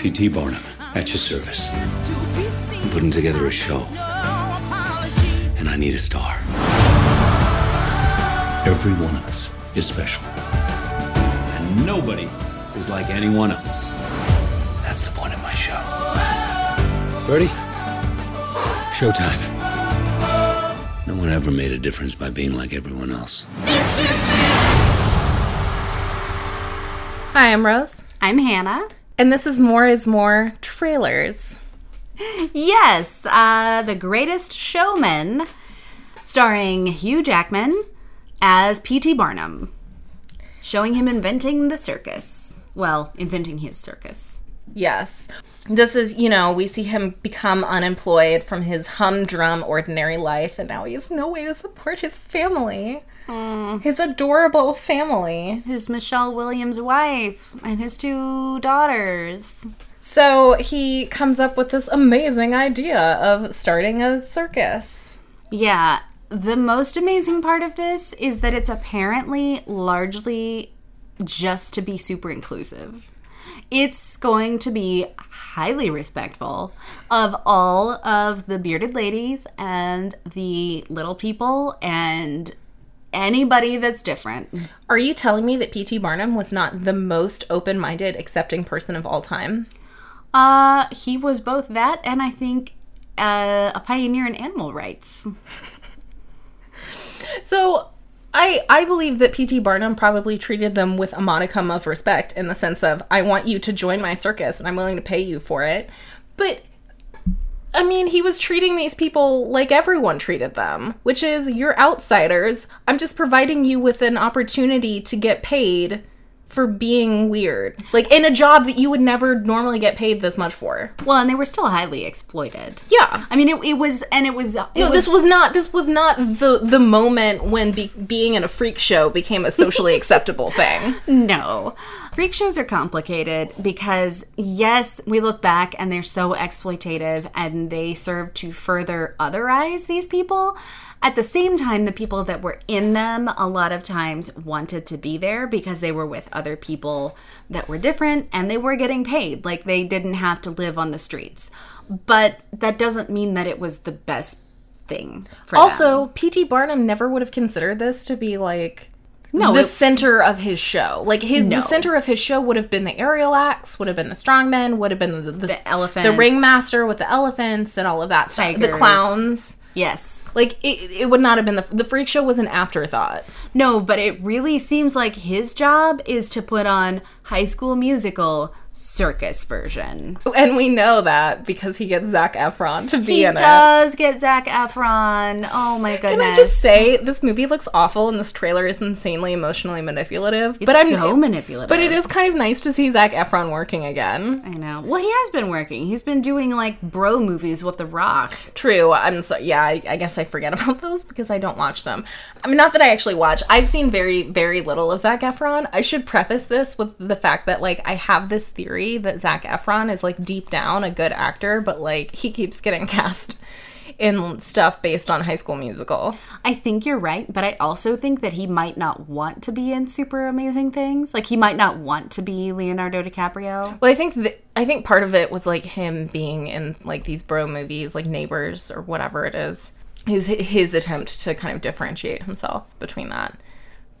P.T. Barnum, at your service. I'm putting together a show, and I need a star. Every one of us is special. And nobody is like anyone else. That's the point of my show. Ready? Showtime. No one ever made a difference by being like everyone else. Hi, I'm Rose, I'm Hannah. And this is More is More trailers. Yes, uh, The Greatest Showman, starring Hugh Jackman as P.T. Barnum, showing him inventing the circus. Well, inventing his circus. Yes. This is, you know, we see him become unemployed from his humdrum ordinary life, and now he has no way to support his family. Mm. His adorable family. His Michelle Williams wife and his two daughters. So he comes up with this amazing idea of starting a circus. Yeah, the most amazing part of this is that it's apparently largely just to be super inclusive. It's going to be highly respectful of all of the bearded ladies and the little people and anybody that's different. Are you telling me that P.T. Barnum was not the most open minded, accepting person of all time? Uh, he was both that and I think uh, a pioneer in animal rights. So I I believe that P.T. Barnum probably treated them with a modicum of respect in the sense of I want you to join my circus and I'm willing to pay you for it. But I mean, he was treating these people like everyone treated them, which is you're outsiders. I'm just providing you with an opportunity to get paid for being weird. Like in a job that you would never normally get paid this much for. Well, and they were still highly exploited. Yeah. I mean, it, it was, and it was. It No, this was not this was not the the moment when be, being in a freak show became a socially acceptable thing. No. Freak shows are complicated because, yes, we look back and they're so exploitative and they serve to further otherize these people. At the same time, the people that were in them a lot of times wanted to be there because they were with other people that were different and they were getting paid. Like they didn't have to live on the streets. But that doesn't mean that it was the best thing for them. Also, P.T. Barnum never would have considered this to be like No, the it- center of his show. Like his No. the center of his show would have been the aerial acts, would have been the strongmen, would have been the the, the elephants. the ringmaster with the elephants and all of that stuff. The clowns. Yes. Like it, it would not have been the the freak show was an afterthought. No, but it really seems like his job is to put on High School Musical circus version. And we know that because he gets Zac Efron to be He in it. He does get Zac Efron. Oh my goodness! Can I just say this movie looks awful and this trailer is insanely emotionally manipulative. but I'm so manipulative. But it is kind of nice to see Zac Efron working again. I know. Well, he has been working. He's been doing like bro movies with The Rock. True. I'm so yeah. I, I guess I forget about those because I don't watch them. I mean, not that I actually watch. I've seen very very little of Zac Efron. I should preface this with the fact that like I have this theory that Zac Efron is like deep down a good actor, but like he keeps getting cast in stuff based on High School Musical. I think you're right, but I also think that he might not want to be in super amazing things. Like he might not want to be Leonardo DiCaprio. Well, I think th- I think part of it was like him being in like these bro movies, like Neighbors or whatever it is. His his attempt to kind of differentiate himself between that.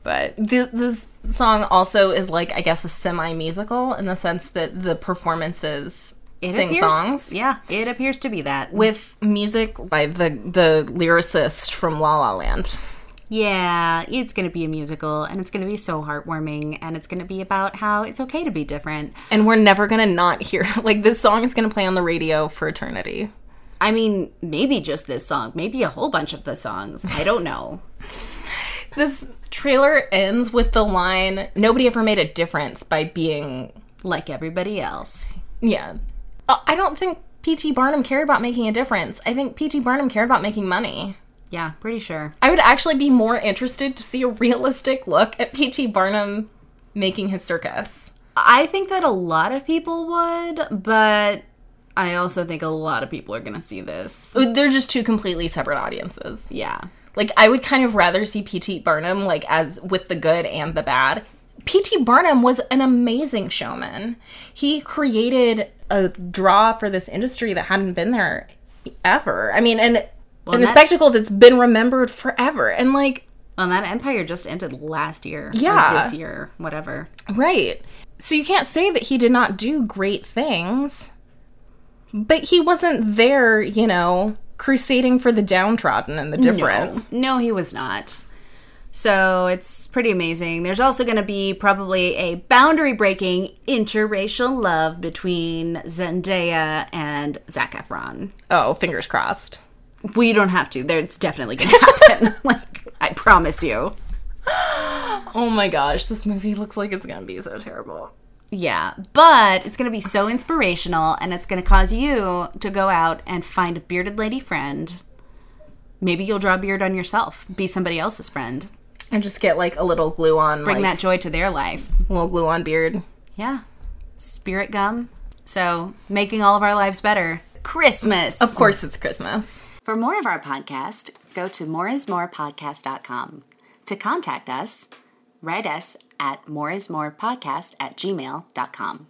But th- this song also is like I guess a semi musical in the sense that the performances It sing appears- songs Yeah, it appears to be that. with music by the the lyricist from La La Land. Yeah, it's going to be a musical and it's going to be so heartwarming and it's going to be about how it's okay to be different. And we're never gonna not hear like this song is gonna play on the radio for eternity. I mean, maybe just this song, maybe a whole bunch of the songs. I don't know. This trailer ends with the line nobody ever made a difference by being like everybody else. yeah Uh, i don't think pt barnum cared about making a difference i think pt barnum cared about making money Yeah, pretty sure. i would actually be more interested to see a realistic look at pt barnum making his circus I think that a lot of people would, but I also think a lot of people are going to see this. they're just two completely separate audiences Yeah. Like i would kind of rather see pt barnum like as with the good and the bad P.T. Barnum was an amazing showman. He created a draw for this industry that hadn't been there ever. I mean, and and a that- spectacle that's been remembered forever. And like, Well, that empire just ended last year. or Yeah. this year, whatever. right. So you can't say that he did not do great things. But he wasn't there, you know, crusading for the downtrodden and the different. No, no, he was not. So it's pretty amazing. There's also going to be probably a boundary breaking interracial love between Zendaya and Zac Efron. Oh, fingers crossed. We don't have to. There, it's definitely going to happen. like, I promise you. Oh my gosh, this movie looks like it's gonna be so terrible. Yeah, but it's going to be so inspirational and it's going to cause you to go out and find a bearded lady friend. Maybe you'll draw a beard on yourself, be somebody else's friend, And just get like a little glue on, bring like, that joy to their life. little glue on beard. Yeah. Spirit gum. So, making all of our lives better. Christmas. Of course, it's Christmas. For more of our podcast, go to moreismorepodcast.com. To contact us, write us at moreismorepodcast at gmail.com.